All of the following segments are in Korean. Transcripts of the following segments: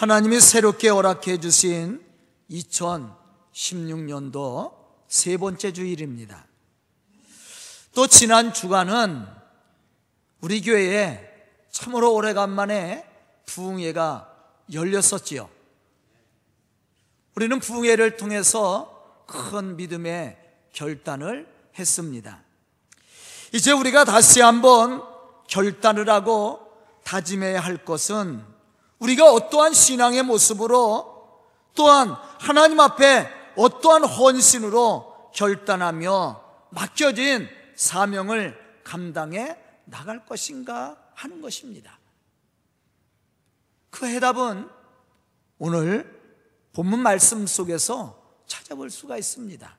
하나님이 새롭게 허락해 주신 2016년도 세 번째 주일입니다. 또 지난 주간은 우리 교회에 참으로 오래간만에 부흥회가 열렸었지요. 우리는 부흥회를 통해서 큰 믿음의 결단을 했습니다. 이제 우리가 다시 한번 결단을 하고 다짐해야 할 것은 우리가 어떠한 신앙의 모습으로 또한 하나님 앞에 어떠한 헌신으로 결단하며 맡겨진 사명을 감당해 나갈 것인가 하는 것입니다. 그 해답은 오늘 본문 말씀 속에서 찾아볼 수가 있습니다.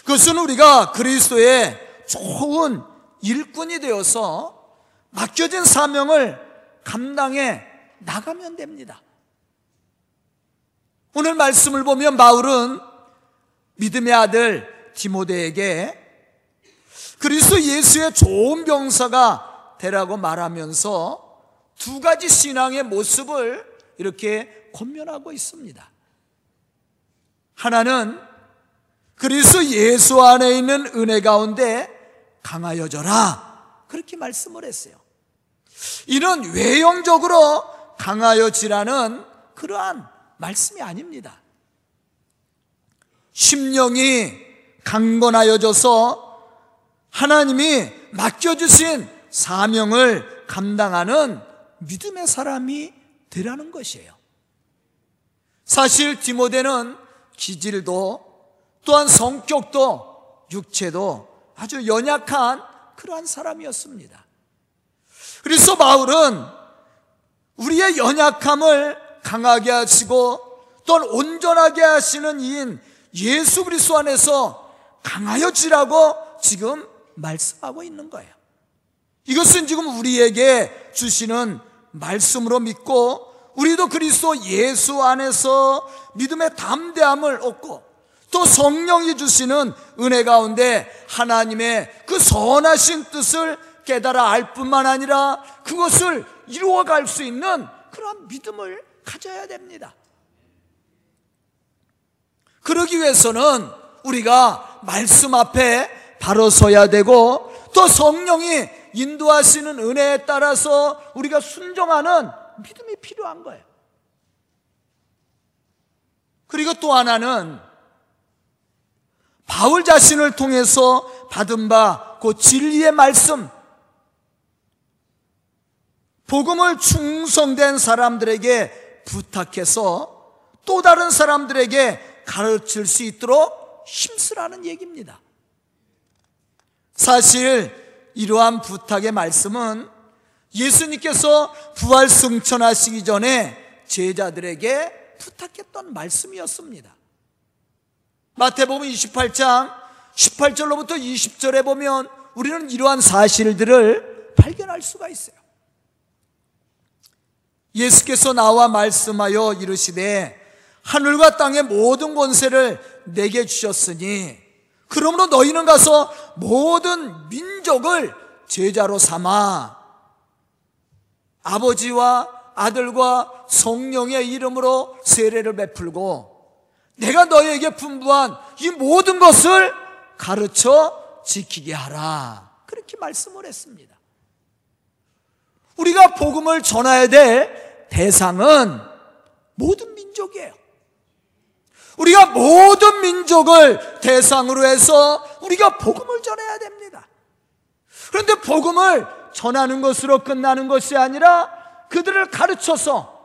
그것은 우리가 그리스도의 좋은 일꾼이 되어서 맡겨진 사명을 감당해 나가면 됩니다. 오늘 말씀을 보면 바울은 믿음의 아들 디모데에게 그리스도 예수의 좋은 병사가 되라고 말하면서 두 가지 신앙의 모습을 이렇게 권면하고 있습니다. 하나는 그리스도 예수 안에 있는 은혜 가운데 강하여져라. 그렇게 말씀을 했어요. 이는 외형적으로 강하여 지라는 그러한 말씀이 아닙니다. 심령이 강건하여져서 하나님이 맡겨주신 사명을 감당하는 믿음의 사람이 되라는 것이에요. 사실 디모데는 기질도 또한 성격도 육체도 아주 연약한 그러한 사람이었습니다. 그래서 바울은 우리의 연약함을 강하게 하시고 또한 온전하게 하시는 이인 예수 그리스도 안에서 강하여지라고 지금 말씀하고 있는 거예요. 이것은 지금 우리에게 주시는 말씀으로 믿고 우리도 그리스도 예수 안에서 믿음의 담대함을 얻고 또 성령이 주시는 은혜 가운데 하나님의 그 선하신 뜻을 깨달아 알 뿐만 아니라 그것을 이루어 갈 수 있는 그런 믿음을 가져야 됩니다. 그러기 위해서는 우리가 말씀 앞에 바로 서야 되고 또 성령이 인도하시는 은혜에 따라서 우리가 순종하는 믿음이 필요한 거예요. 그리고 또 하나는 바울 자신을 통해서 받은 바 그 진리의 말씀, 복음을 충성된 사람들에게 부탁해서 또 다른 사람들에게 가르칠 수 있도록 힘쓰라는 얘기입니다. 사실 이러한 부탁의 말씀은 예수님께서 부활 승천하시기 전에 제자들에게 부탁했던 말씀이었습니다. 마태복음 28장 18절로부터 20절에 보면 우리는 이러한 사실들을 발견할 수가 있어요. 예수께서 나와 말씀하여 이르시되 하늘과 땅의 모든 권세를 내게 주셨으니 그러므로 너희는 가서 모든 민족을 제자로 삼아 아버지와 아들과 성령의 이름으로 세례를 베풀고 내가 너희에게 분부한 이 모든 것을 가르쳐 지키게 하라. 그렇게 말씀을 했습니다. 우리가 복음을 전해야 될 대상은 모든 민족이에요. 우리가 모든 민족을 대상으로 해서 우리가 복음을 전해야 됩니다. 그런데 복음을 전하는 것으로 끝나는 것이 아니라 그들을 가르쳐서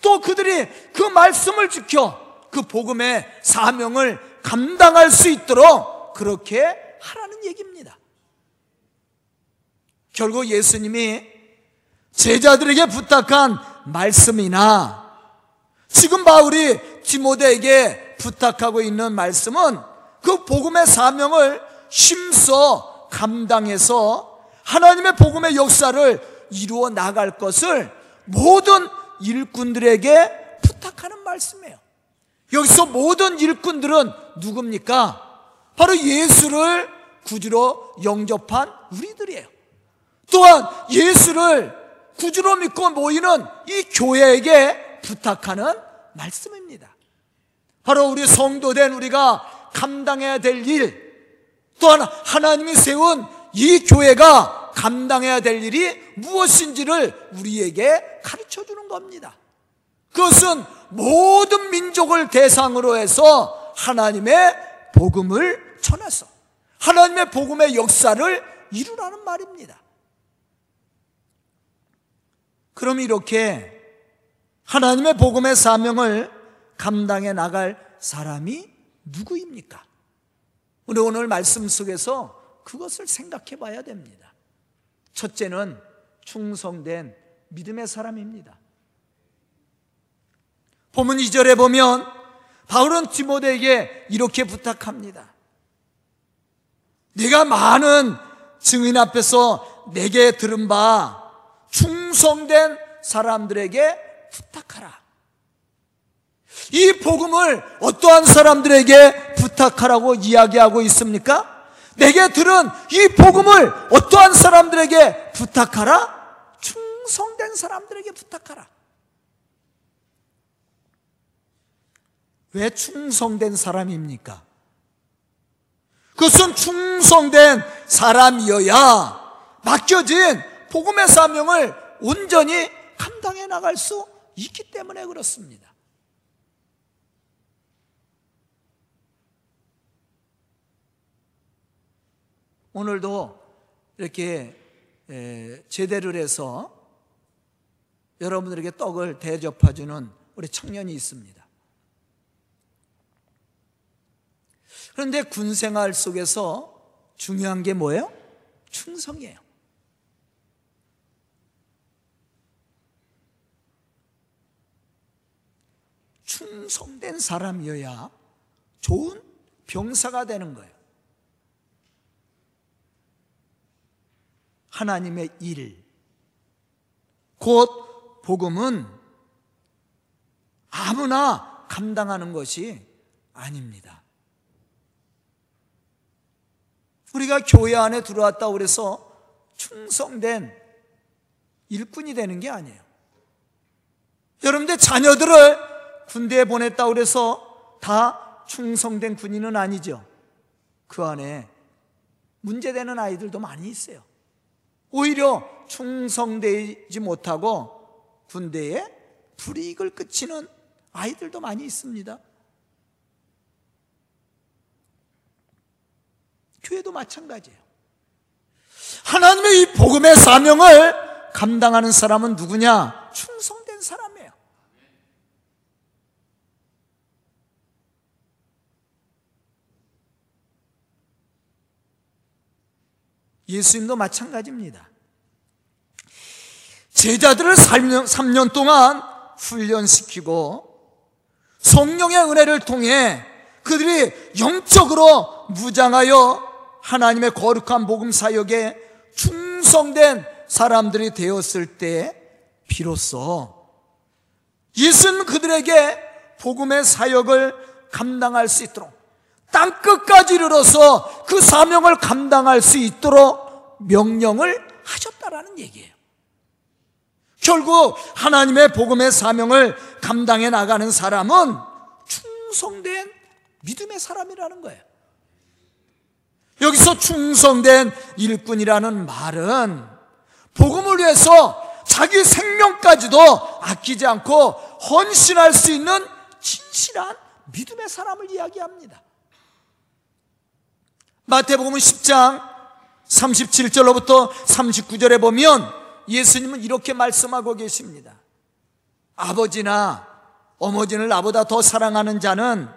또 그들이 그 말씀을 지켜 그 복음의 사명을 감당할 수 있도록 그렇게 하라는 얘기입니다. 결국 예수님이 제자들에게 부탁한 말씀이나 지금 바울이 디모데에게 부탁하고 있는 말씀은 그 복음의 사명을 힘써 감당해서 하나님의 복음의 역사를 이루어 나갈 것을 모든 일꾼들에게 부탁하는 말씀이에요. 여기서 모든 일꾼들은 누굽니까? 바로 예수를 구주로 영접한 우리들이에요. 또한 예수를 구주로 믿고 모이는 이 교회에게 부탁하는 말씀입니다. 바로 우리 성도된 우리가 감당해야 될 일, 또한 하나님이 세운 이 교회가 감당해야 될 일이 무엇인지를 우리에게 가르쳐 주는 겁니다. 그것은 모든 민족을 대상으로 해서 하나님의 복음을 전해서 하나님의 복음의 역사를 이루라는 말입니다. 그럼 이렇게 하나님의 복음의 사명을 감당해 나갈 사람이 누구입니까? 우리 오늘 말씀 속에서 그것을 생각해 봐야 됩니다. 첫째는 충성된 믿음의 사람입니다. 본문 2절에 보면 바울은 디모데에게 이렇게 부탁합니다. 네가 많은 증인 앞에서 내게 들은 바 충성된 사람들에게 부탁하라. 이 복음을 어떠한 사람들에게 부탁하라고 이야기하고 있습니까? 내게 들은 이 복음을 어떠한 사람들에게 부탁하라? 충성된 사람들에게 부탁하라. 왜 충성된 사람입니까? 그것은 충성된 사람이어야 맡겨진 복음의 사명을 온전히 감당해 나갈 수 있기 때문에 그렇습니다. 오늘도 이렇게 제대를 해서 여러분들에게 떡을 대접해주는 우리 청년이 있습니다. 그런데 군 생활 속에서 중요한 게 뭐예요? 충성이에요. 충성된 사람이어야 좋은 병사가 되는 거예요. 하나님의 일, 곧 복음은 아무나 감당하는 것이 아닙니다. 우리가 교회 안에 들어왔다고 그래서 충성된 일꾼이 되는 게 아니에요. 여러분들 자녀들을 군대에 보냈다고 그래서 다 충성된 군인은 아니죠. 그 안에 문제되는 아이들도 많이 있어요. 오히려 충성되지 못하고 군대에 불이익을 끼치는 아이들도 많이 있습니다. 교회도 마찬가지예요. 하나님의 이 복음의 사명을 감당하는 사람은 누구냐? 충성된 사람이에요. 예수님도 마찬가지입니다. 제자들을 3년, 3년 동안 훈련시키고 성령의 은혜를 통해 그들이 영적으로 무장하여 하나님의 거룩한 복음 사역에 충성된 사람들이 되었을 때 비로소 예수는 그들에게 복음의 사역을 감당할 수 있도록 땅 끝까지 이르러서 그 사명을 감당할 수 있도록 명령을 하셨다라는 얘기예요. 결국 하나님의 복음의 사명을 감당해 나가는 사람은 충성된 믿음의 사람이라는 거예요. 여기서 충성된 일꾼이라는 말은 복음을 위해서 자기 생명까지도 아끼지 않고 헌신할 수 있는 진실한 믿음의 사람을 이야기합니다. 마태복음 10장 37절로부터 39절에 보면 예수님은 이렇게 말씀하고 계십니다. 아버지나 어머니를 나보다 더 사랑하는 자는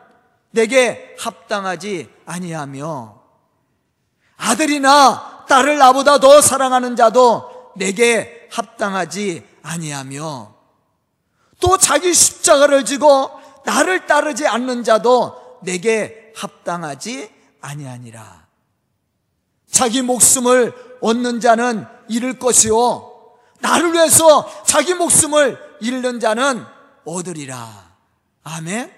내게 합당하지 아니하며 아들이나 딸을 나보다 더 사랑하는 자도 내게 합당하지 아니하며 또 자기 십자가를 지고 나를 따르지 않는 자도 내게 합당하지 아니하니라. 자기 목숨을 얻는 자는 잃을 것이요 나를 위해서 자기 목숨을 잃는 자는 얻으리라. 아멘.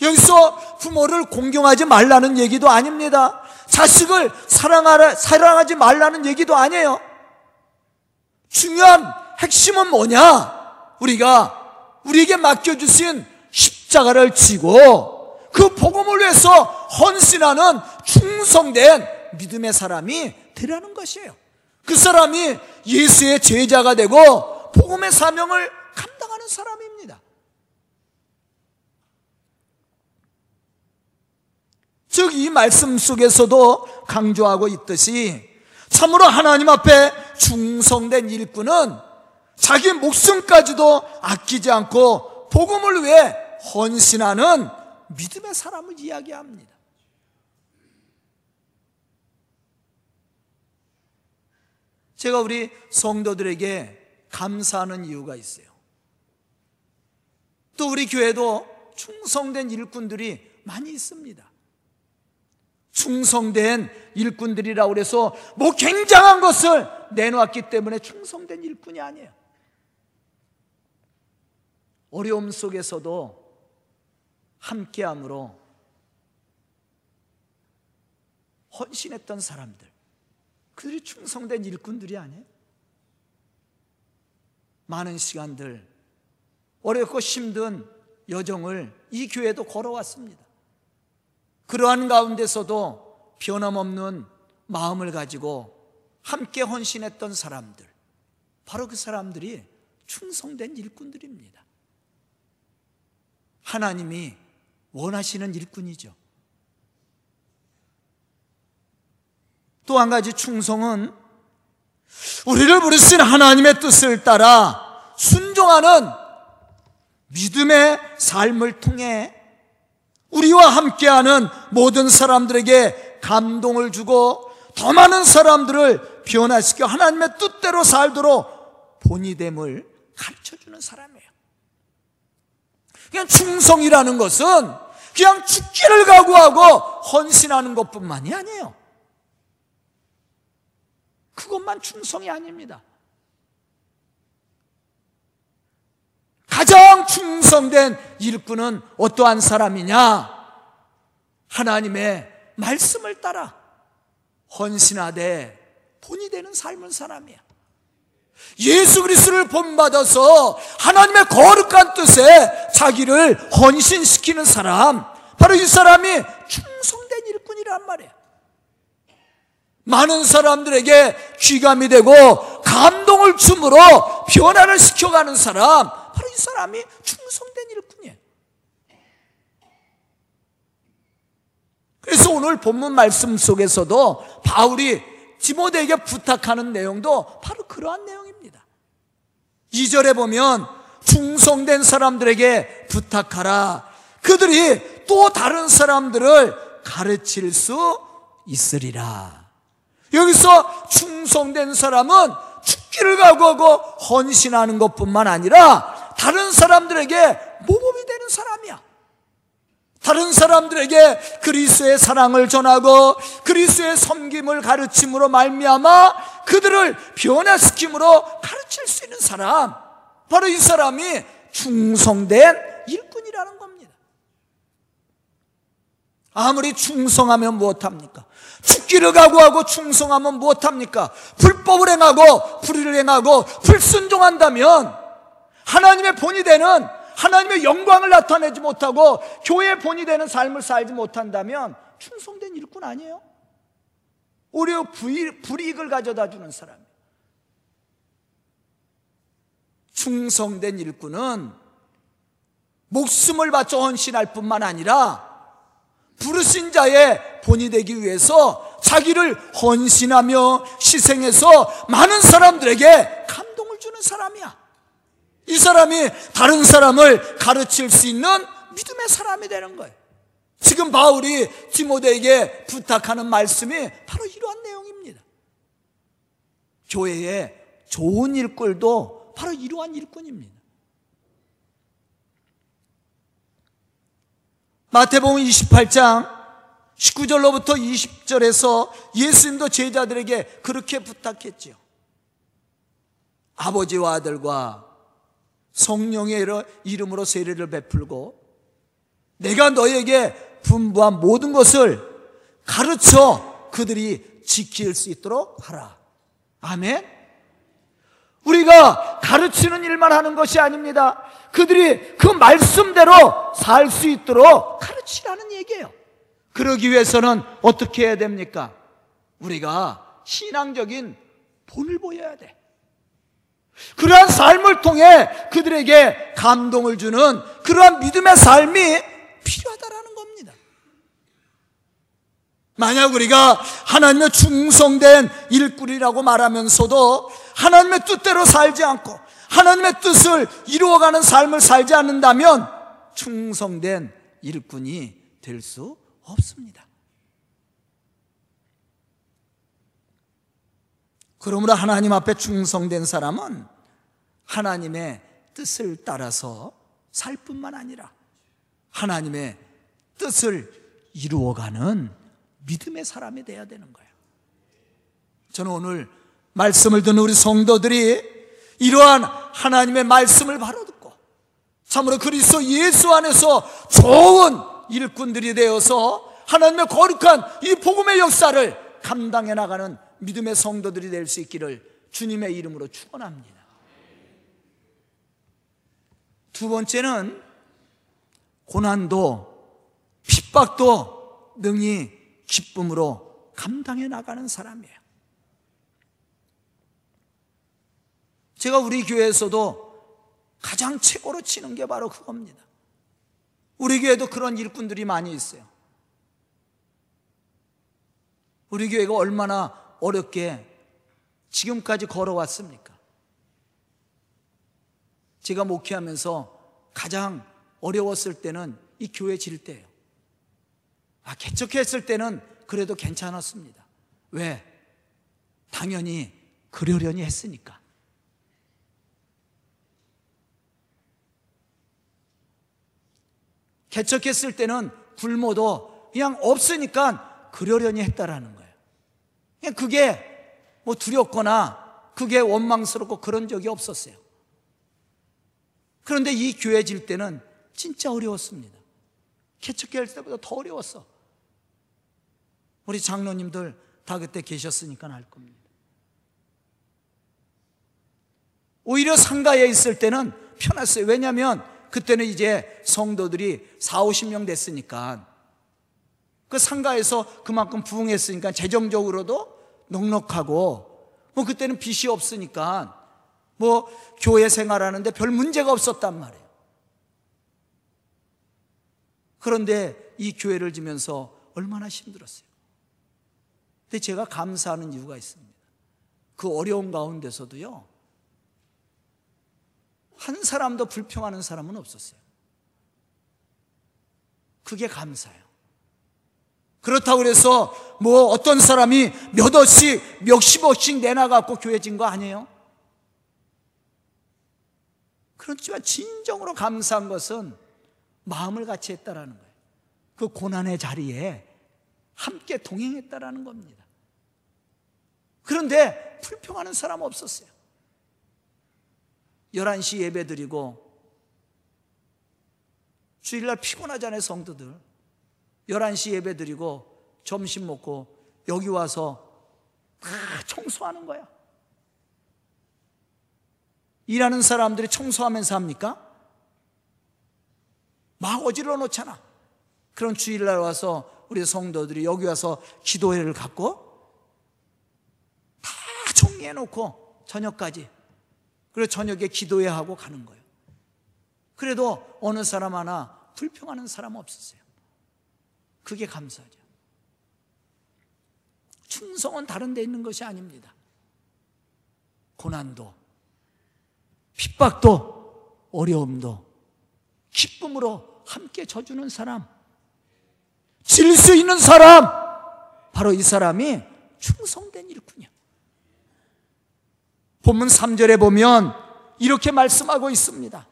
여기서 부모를 공경하지 말라는 얘기도 아닙니다. 자식을 사랑하라, 사랑하지 말라는 얘기도 아니에요. 중요한 핵심은 뭐냐? 우리가 우리에게 맡겨주신 십자가를 지고 그 복음을 위해서 헌신하는 충성된 믿음의 사람이 되라는 것이에요. 그 사람이 예수의 제자가 되고 복음의 사명을 감당하는 사람입니다. 즉, 이 말씀 속에서도 강조하고 있듯이 참으로 하나님 앞에 충성된 일꾼은 자기 목숨까지도 아끼지 않고 복음을 위해 헌신하는 믿음의 사람을 이야기합니다. 제가 우리 성도들에게 감사하는 이유가 있어요. 또 우리 교회도 충성된 일꾼들이 많이 있습니다. 충성된 일꾼들이라고 그래서 뭐 굉장한 것을 내놓았기 때문에 충성된 일꾼이 아니에요. 어려움 속에서도 함께함으로 헌신했던 사람들, 그들이 충성된 일꾼들이 아니에요. 많은 시간들, 어렵고 힘든 여정을 이 교회도 걸어왔습니다. 그러한 가운데서도 변함없는 마음을 가지고 함께 헌신했던 사람들, 바로 그 사람들이 충성된 일꾼들입니다. 하나님이 원하시는 일꾼이죠. 또 한 가지 충성은 우리를 부르신 하나님의 뜻을 따라 순종하는 믿음의 삶을 통해 우리와 함께하는 모든 사람들에게 감동을 주고 더 많은 사람들을 변화시켜 하나님의 뜻대로 살도록 본이됨을 가르쳐 주는 사람이에요. 그냥 충성이라는 것은 그냥 죽기를 각오하고 헌신하는 것뿐만이 아니에요. 그것만 충성이 아닙니다. 가장 충성된 일꾼은 어떠한 사람이냐? 하나님의 말씀을 따라 헌신하되 본이 되는 삶을 사람이야. 예수 그리스도를 본받아서 하나님의 거룩한 뜻에 자기를 헌신시키는 사람, 바로 이 사람이 충성된 일꾼이란 말이야. 많은 사람들에게 귀감이 되고 감동을 줌으로 변화를 시켜가는 사람, 바로 이 사람이 충성된 일꾼이에요. 그래서 오늘 본문 말씀 속에서도 바울이 디모데에게 부탁하는 내용도 바로 그러한 내용입니다. 2절에 보면 충성된 사람들에게 부탁하라. 그들이 또 다른 사람들을 가르칠 수 있으리라. 여기서 충성된 사람은 죽기를 각오하고 헌신하는 것뿐만 아니라 다른 사람들에게 모범이 되는 사람이야. 다른 사람들에게 그리스의 사랑을 전하고 그리스의 섬김을 가르침으로 말미암아 그들을 변화시킴으로 가르칠 수 있는 사람 바로 이 사람이 충성된 일꾼이라는 겁니다. 아무리 충성하면 무엇합니까? 죽기를 각오하고 충성하면 무엇합니까? 불법을 행하고 불의를 행하고 불순종한다면 하나님의 본이 되는 하나님의 영광을 나타내지 못하고 교회의 본이 되는 삶을 살지 못한다면 충성된 일꾼 아니에요? 오히려 불이익을 가져다 주는 사람. 충성된 일꾼은 목숨을 바쳐 헌신할 뿐만 아니라 부르신 자의 본이 되기 위해서 자기를 헌신하며 희생해서 많은 사람들에게 감동을 주는 사람이야. 이 사람이 다른 사람을 가르칠 수 있는 믿음의 사람이 되는 거예요. 지금 바울이 디모데에게 부탁하는 말씀이 바로 이러한 내용입니다. 교회의 좋은 일꾼도 바로 이러한 일꾼입니다. 마태복음 28장 19절로부터 20절에서 예수님도 제자들에게 그렇게 부탁했지요. 아버지와 아들과 성령의 이름으로 세례를 베풀고 내가 너에게 분부한 모든 것을 가르쳐 그들이 지킬 수 있도록 하라. 아멘. 우리가 가르치는 일만 하는 것이 아닙니다. 그들이 그 말씀대로 살 수 있도록 가르치라는 얘기예요. 그러기 위해서는 어떻게 해야 됩니까? 우리가 신앙적인 본을 보여야 돼. 그러한 삶을 통해 그들에게 감동을 주는 그러한 믿음의 삶이 필요하다라는 겁니다. 만약 우리가 하나님의 충성된 일꾼이라고 말하면서도 하나님의 뜻대로 살지 않고 하나님의 뜻을 이루어가는 삶을 살지 않는다면 충성된 일꾼이 될 수 없습니다. 그러므로 하나님 앞에 충성된 사람은 하나님의 뜻을 따라서 살 뿐만 아니라 하나님의 뜻을 이루어가는 믿음의 사람이 되어야 되는 거예요. 저는 오늘 말씀을 듣는 우리 성도들이 이러한 하나님의 말씀을 바로 듣고 참으로 그리스도 예수 안에서 좋은 일꾼들이 되어서 하나님의 거룩한 이 복음의 역사를 감당해 나가는 믿음의 성도들이 될 수 있기를 주님의 이름으로 축원합니다. 두 번째는 고난도 핍박도 능히 기쁨으로 감당해 나가는 사람이에요. 제가 우리 교회에서도 가장 최고로 치는 게 바로 그겁니다. 우리 교회도 그런 일꾼들이 많이 있어요. 우리 교회가 얼마나 어렵게 지금까지 걸어왔습니까? 제가 목회하면서 가장 어려웠을 때는 이 교회 질 때예요. 아, 개척했을 때는 그래도 괜찮았습니다. 왜? 당연히 그러려니 했으니까. 개척했을 때는 굶어도 그냥 없으니까 그러려니 했다라는 거예요. 그냥 그게 뭐 두렵거나 그게 원망스럽고 그런 적이 없었어요. 그런데 이 교회 질 때는 진짜 어려웠습니다. 개척할 때보다 더 어려웠어. 우리 장로님들 다 그때 계셨으니까 알 겁니다. 오히려 상가에 있을 때는 편했어요. 왜냐하면 그때는 이제 성도들이 4, 50명 됐으니까 그 상가에서 그만큼 부흥했으니까 재정적으로도 넉넉하고 뭐 그때는 빚이 없으니까 뭐 교회 생활하는데 별 문제가 없었단 말이에요. 그런데 이 교회를 지면서 얼마나 힘들었어요. 근데 제가 감사하는 이유가 있습니다. 그 어려운 가운데서도요, 한 사람도 불평하는 사람은 없었어요. 그게 감사해요. 그렇다고 그래서 뭐 어떤 사람이 몇 억씩, 몇십억씩 내놔갖고 교회진 거 아니에요? 그렇지만 진정으로 감사한 것은 마음을 같이 했다라는 거예요. 그 고난의 자리에 함께 동행했다라는 겁니다. 그런데 불평하는 사람 없었어요. 11시 예배 드리고 주일날 피곤하잖아요, 성도들. 11시 예배 드리고 점심 먹고 여기 와서 다 청소하는 거야. 일하는 사람들이 청소하면서 합니까? 막 어지러 놓잖아. 그런 주일날 와서 우리 성도들이 여기 와서 기도회를 갖고 다 정리해 놓고 저녁까지 그리고 저녁에 기도회 하고 가는 거예요. 그래도 어느 사람 하나 불평하는 사람 없었어요. 그게 감사하죠. 충성은 다른 데 있는 것이 아닙니다. 고난도, 핍박도, 어려움도 기쁨으로 함께 져주는 사람, 질 수 있는 사람, 바로 이 사람이 충성된 일꾼이야. 본문 3절에 보면 이렇게 말씀하고 있습니다.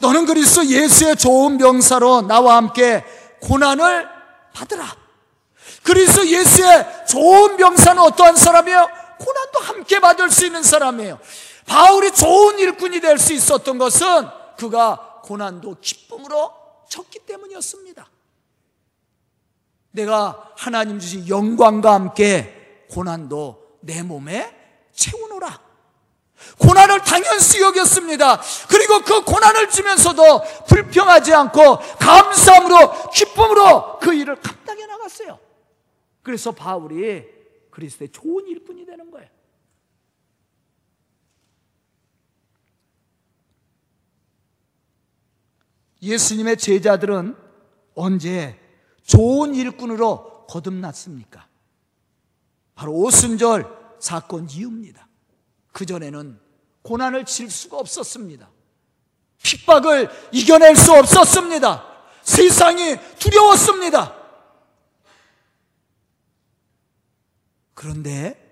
너는 그리스도 예수의 좋은 병사로 나와 함께 고난을 받으라. 그리스도 예수의 좋은 병사는 어떠한 사람이에요? 고난도 함께 받을 수 있는 사람이에요. 바울이 좋은 일꾼이 될 수 있었던 것은 그가 고난도 기쁨으로 쳤기 때문이었습니다. 내가 하나님 주신 영광과 함께 고난도 내 몸에 채우노라. 고난을 당연시 여겼습니다. 그리고 그 고난을 주면서도 불평하지 않고 감사함으로 기쁨으로 그 일을 감당해 나갔어요. 그래서 바울이 그리스도의 좋은 일꾼이 되는 거예요. 예수님의 제자들은 언제 좋은 일꾼으로 거듭났습니까? 바로 오순절 사건 이후입니다. 그전에는 고난을 질 수가 없었습니다. 핍박을 이겨낼 수 없었습니다. 세상이 두려웠습니다. 그런데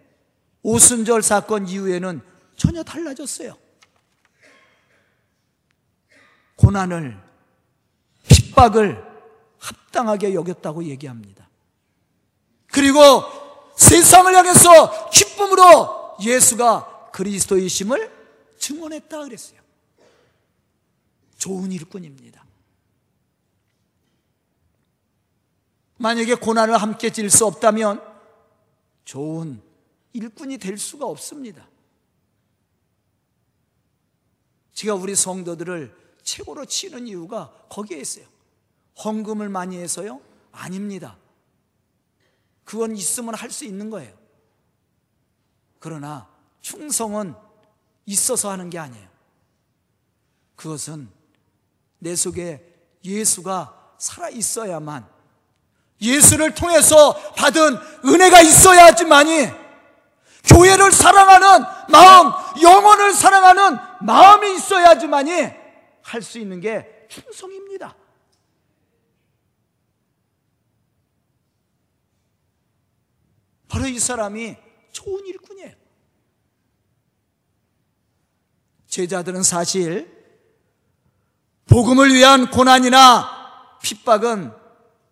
오순절 사건 이후에는 전혀 달라졌어요. 고난을, 핍박을 합당하게 여겼다고 얘기합니다. 그리고 세상을 향해서 기쁨으로 예수가 그리스도이심을 증언했다 그랬어요. 좋은 일꾼입니다. 만약에 고난을 함께 질 수 없다면 좋은 일꾼이 될 수가 없습니다. 제가 우리 성도들을 최고로 치는 이유가 거기에 있어요. 헌금을 많이 해서요? 아닙니다. 그건 있으면 할 수 있는 거예요. 그러나 충성은 있어서 하는 게 아니에요. 그것은 내 속에 예수가 살아 있어야만 예수를 통해서 받은 은혜가 있어야지만이 교회를 사랑하는 마음, 영혼을 사랑하는 마음이 있어야지만이 할 수 있는 게 충성입니다. 바로 이 사람이 좋은 일꾼이에요. 제자들은 사실 복음을 위한 고난이나 핍박은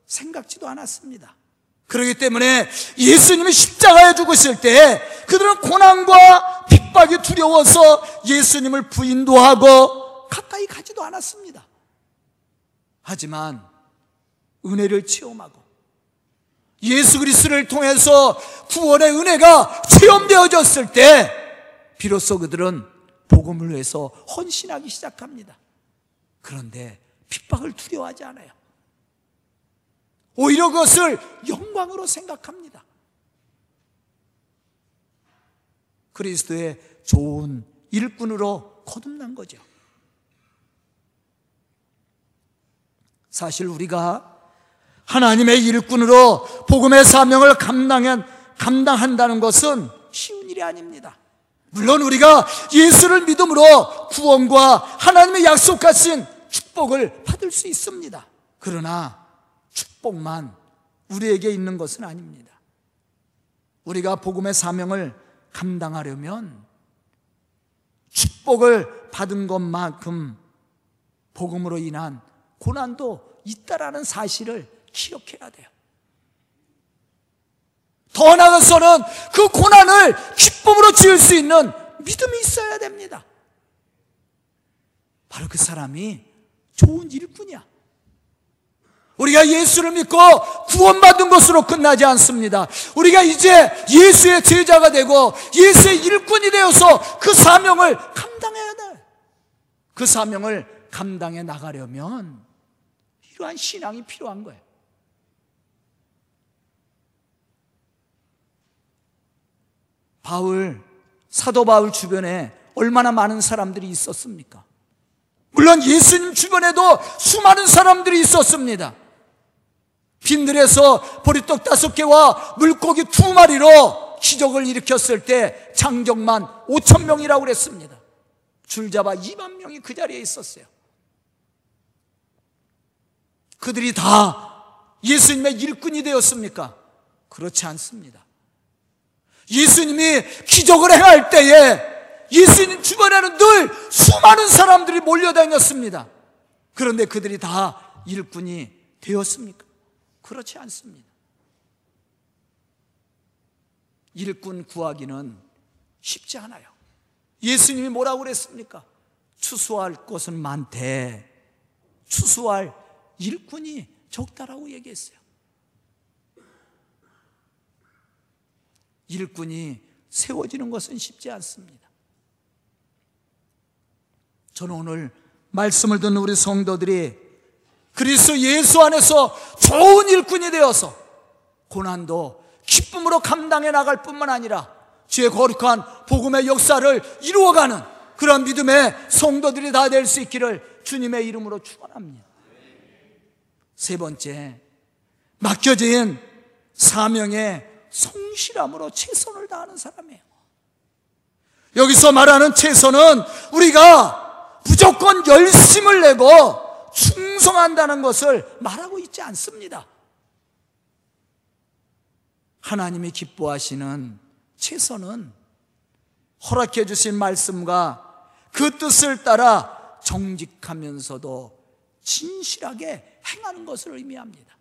생각지도 않았습니다. 그렇기 때문에 예수님이 십자가에 죽으실 때 그들은 고난과 핍박이 두려워서 예수님을 부인도 하고 가까이 가지도 않았습니다. 하지만 은혜를 체험하고 예수 그리스도를 통해서 구원의 은혜가 체험되어졌을 때 비로소 그들은 복음을 위해서 헌신하기 시작합니다. 그런데 핍박을 두려워하지 않아요. 오히려 그것을 영광으로 생각합니다. 그리스도의 좋은 일꾼으로 거듭난 거죠. 사실 우리가 하나님의 일꾼으로 복음의 사명을 감당한, 감당한다는 것은 쉬운 일이 아닙니다. 물론 우리가 예수를 믿음으로 구원과 하나님의 약속하신 축복을 받을 수 있습니다. 그러나 축복만 우리에게 있는 것은 아닙니다. 우리가 복음의 사명을 감당하려면 축복을 받은 것만큼 복음으로 인한 고난도 있다라는 사실을 기억해야 돼요. 더 나아가서는 그 고난을 기쁨으로 지을 수 있는 믿음이 있어야 됩니다. 바로 그 사람이 좋은 일꾼이야. 우리가 예수를 믿고 구원받은 것으로 끝나지 않습니다. 우리가 이제 예수의 제자가 되고 예수의 일꾼이 되어서 그 사명을 감당해야 돼. 그 사명을 감당해 나가려면 이러한 신앙이 필요한 거예요. 바울, 사도 바울 주변에 얼마나 많은 사람들이 있었습니까? 물론 예수님 주변에도 수많은 사람들이 있었습니다. 빈들에서 보리떡 다섯 개와 물고기 두 마리로 기적을 일으켰을 때 장정만 5천 명이라고 그랬습니다. 줄 잡아 2만 명이 그 자리에 있었어요. 그들이 다 예수님의 일꾼이 되었습니까? 그렇지 않습니다. 예수님이 기적을 행할 때에 예수님 주변에는 늘 수많은 사람들이 몰려다녔습니다. 그런데 그들이 다 일꾼이 되었습니까? 그렇지 않습니다. 일꾼 구하기는 쉽지 않아요. 예수님이 뭐라고 그랬습니까? 추수할 것은 많대. 추수할 일꾼이 적다라고 얘기했어요. 일꾼이 세워지는 것은 쉽지 않습니다. 저는 오늘 말씀을 듣는 우리 성도들이 그리스도 예수 안에서 좋은 일꾼이 되어서 고난도 기쁨으로 감당해 나갈 뿐만 아니라 주의 거룩한 복음의 역사를 이루어가는 그런 믿음의 성도들이 다 될 수 있기를 주님의 이름으로 축원합니다. 세 번째, 맡겨진 사명에 성실함으로 최선을 다하는 사람이에요. 여기서 말하는 최선은 우리가 무조건 열심을 내고 충성한다는 것을 말하고 있지 않습니다. 하나님이 기뻐하시는 최선은 허락해 주신 말씀과 그 뜻을 따라 정직하면서도 진실하게 행하는 것을 의미합니다.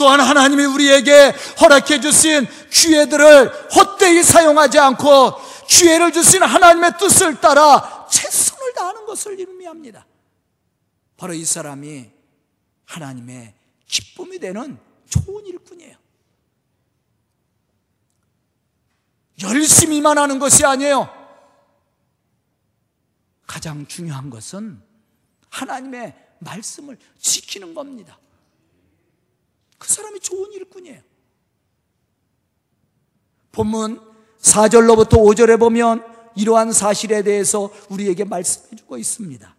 또한 하나님이 우리에게 허락해 주신 기회들을 헛되이 사용하지 않고 기회를 주신 하나님의 뜻을 따라 최선을 다하는 것을 의미합니다. 바로 이 사람이 하나님의 기쁨이 되는 좋은 일꾼이에요. 열심히만 하는 것이 아니에요. 가장 중요한 것은 하나님의 말씀을 지키는 겁니다. 그 사람이 좋은 일꾼이에요. 본문 4절로부터 5절에 보면 이러한 사실에 대해서 우리에게 말씀해 주고 있습니다.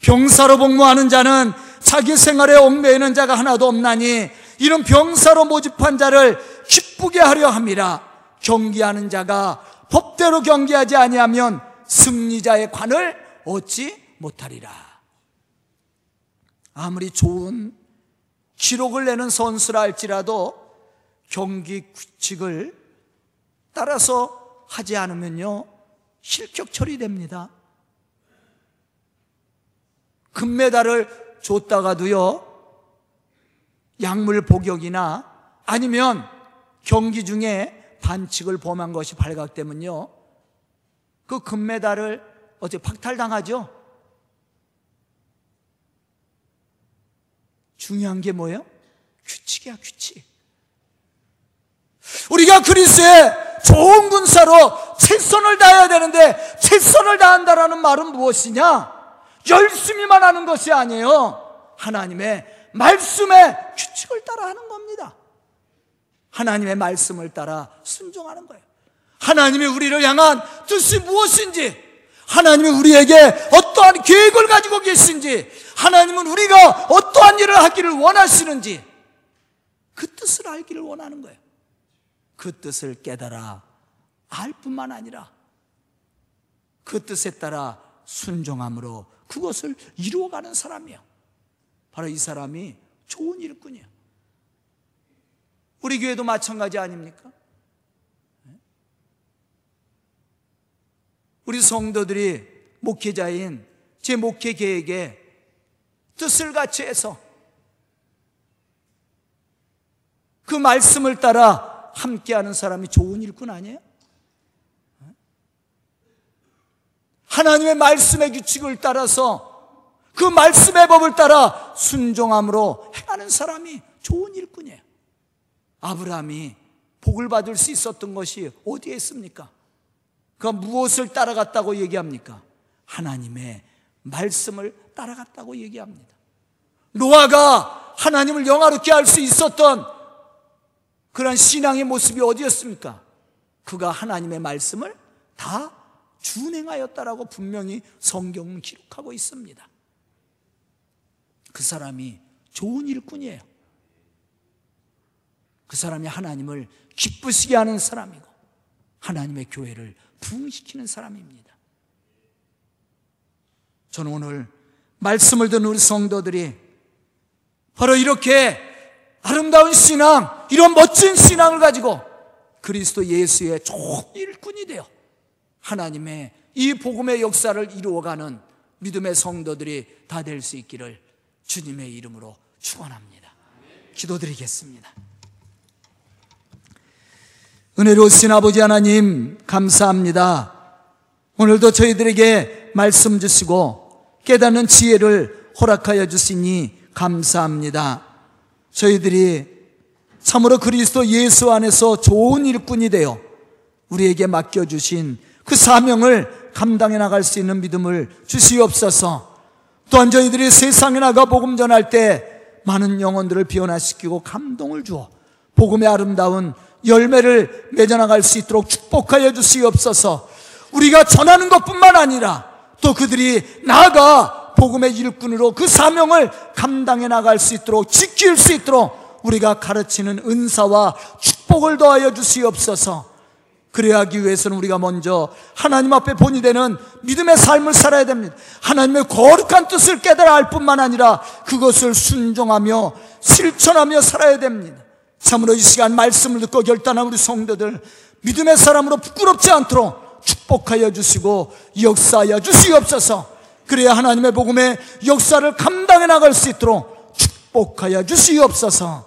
병사로 복무하는 자는 자기 생활에 얽매이는 자가 하나도 없나니 이런 병사로 모집한 자를 기쁘게 하려 함이라 경기하는 자가 법대로 경기하지 아니하면 승리자의 관을 얻지 못하리라. 아무리 좋은 기록을 내는 선수라 할지라도 경기 규칙을 따라서 하지 않으면요 실격 처리됩니다. 금메달을 줬다가도요 약물 복역이나 아니면 경기 중에 반칙을 범한 것이 발각되면요 그 금메달을 어제 박탈당하죠. 중요한 게 뭐예요? 규칙이야, 규칙. 우리가 그리스의 좋은 군사로 최선을 다해야 되는데 최선을 다한다라는 말은 무엇이냐? 열심히만 하는 것이 아니에요. 하나님의 말씀의 규칙을 따라 하는 겁니다. 하나님의 말씀을 따라 순종하는 거예요. 하나님이 우리를 향한 뜻이 무엇인지, 하나님이 우리에게 어떠한 계획을 가지고 계신지, 하나님은 우리가 어떠한 일을 하기를 원하시는지, 그 뜻을 알기를 원하는 거예요. 그 뜻을 깨달아 알 뿐만 아니라 그 뜻에 따라 순종함으로 그것을 이루어가는 사람이에요. 바로 이 사람이 좋은 일꾼이에요. 우리 교회도 마찬가지 아닙니까? 우리 성도들이 목회자인 제 목회 계획에 뜻을 같이 해서 그 말씀을 따라 함께하는 사람이 좋은 일꾼 아니에요? 하나님의 말씀의 규칙을 따라서 그 말씀의 법을 따라 순종함으로 행하는 사람이 좋은 일꾼이에요. 아브라함이 복을 받을 수 있었던 것이 어디에 있습니까? 그 무엇을 따라갔다고 얘기합니까? 하나님의 말씀을 따라갔다고 얘기합니다. 노아가 하나님을 영화롭게 할 수 있었던 그런 신앙의 모습이 어디였습니까? 그가 하나님의 말씀을 다 준행하였다라고 분명히 성경은 기록하고 있습니다. 그 사람이 좋은 일꾼이에요. 그 사람이 하나님을 기쁘시게 하는 사람이고 하나님의 교회를 부흥시키는 사람입니다. 저는 오늘 말씀을 듣는 우리 성도들이 바로 이렇게 아름다운 신앙, 이런 멋진 신앙을 가지고 그리스도 예수의 좋은 일꾼이 되어 하나님의 이 복음의 역사를 이루어가는 믿음의 성도들이 다 될 수 있기를 주님의 이름으로 축원합니다. 기도드리겠습니다. 은혜로우신 아버지 하나님 감사합니다. 오늘도 저희들에게 말씀 주시고 깨닫는 지혜를 허락하여 주시니 감사합니다. 저희들이 참으로 그리스도 예수 안에서 좋은 일꾼이 되어 우리에게 맡겨주신 그 사명을 감당해 나갈 수 있는 믿음을 주시옵소서. 또한 저희들이 세상에 나가 복음 전할 때 많은 영혼들을 변화시키고 감동을 주어 복음의 아름다운 열매를 맺어나갈 수 있도록 축복하여 주시옵소서. 우리가 전하는 것뿐만 아니라 또 그들이 나아가 복음의 일꾼으로 그 사명을 감당해 나갈 수 있도록 지킬 수 있도록 우리가 가르치는 은사와 축복을 더하여 주시옵소서. 그래야 하기 위해서는 우리가 먼저 하나님 앞에 본이 되는 믿음의 삶을 살아야 됩니다. 하나님의 거룩한 뜻을 깨달아 알 뿐만 아니라 그것을 순종하며 실천하며 살아야 됩니다. 참으로 이 시간 말씀을 듣고 결단한 우리 성도들 믿음의 사람으로 부끄럽지 않도록 축복하여 주시고 역사하여 주시옵소서. 그래야 하나님의 복음의 역사를 감당해 나갈 수 있도록 축복하여 주시옵소서.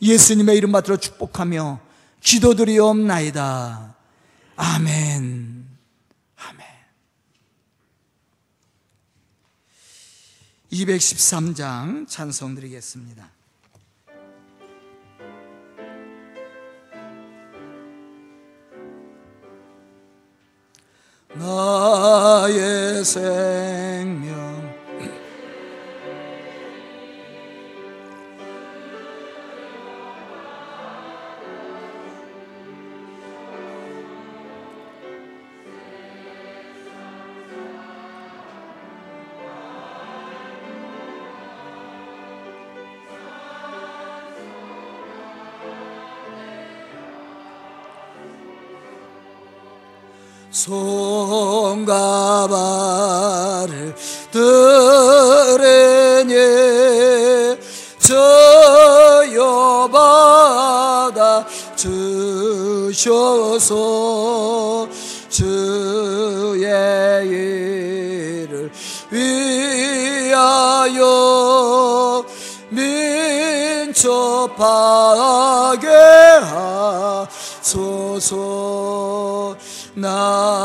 예수님의 이름 받들어 축복하며 기도드리옵나이다. 아멘. 아멘. 213장 찬송 드리겠습니다. 나의 생명 손과 발을 들으니 저여 받아 주셔서 주의 일을 위하여 민첩하게 하소서. 나의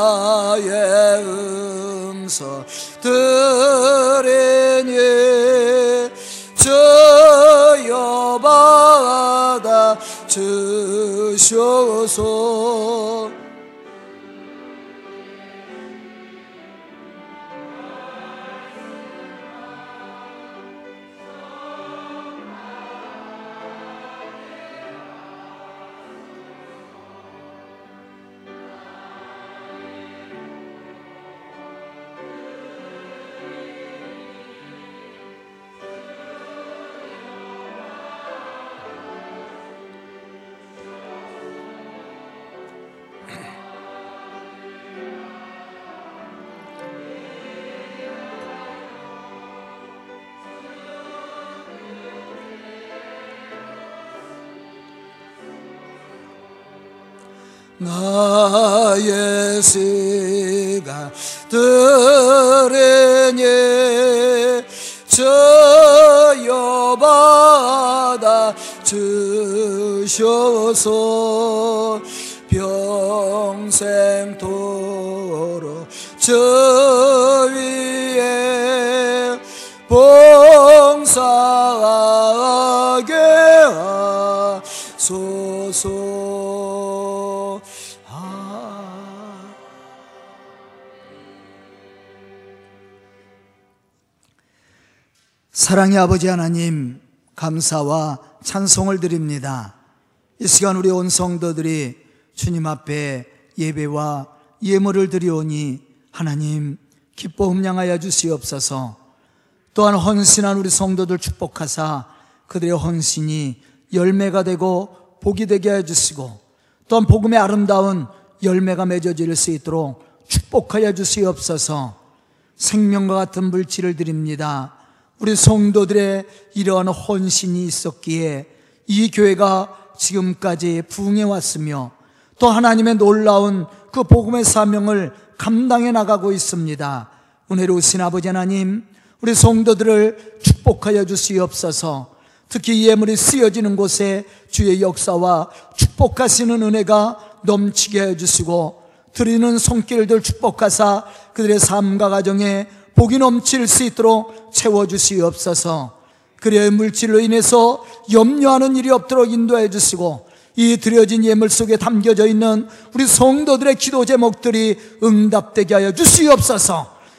음성 들으니 저여 받아 주셔서 나의 시가 들으니 저여 받아 주셔서 평생토록 저 사랑의 아버지 하나님 감사와 찬송을 드립니다. 이 시간 우리 온 성도들이 주님 앞에 예배와 예물을 드리오니 하나님 기뻐 흠양하여 주시옵소서. 또한 헌신한 우리 성도들 축복하사 그들의 헌신이 열매가 되고 복이 되게 해 주시고 또한 복음의 아름다운 열매가 맺어질 수 있도록 축복하여 주시옵소서. 생명과 같은 물질을 드립니다. 우리 성도들의 이러한 헌신이 있었기에 이 교회가 지금까지 부흥해 왔으며 또 하나님의 놀라운 그 복음의 사명을 감당해 나가고 있습니다. 은혜로우신 아버지 하나님, 우리 성도들을 축복하여 주시옵소서. 특히 이 예물이 쓰여지는 곳에 주의 역사와 축복하시는 은혜가 넘치게 해주시고 드리는 손길들 축복하사 그들의 삶과 가정에 복이 넘칠 수 있도록 채워주시옵소서 그래야 물질로 인해서 염려하는 일이 없도록 인도해 주시고 이 드려진 예물 속에 담겨져 있는 우리 성도들의 기도 제목들이 응답되게 하여 주시옵소서.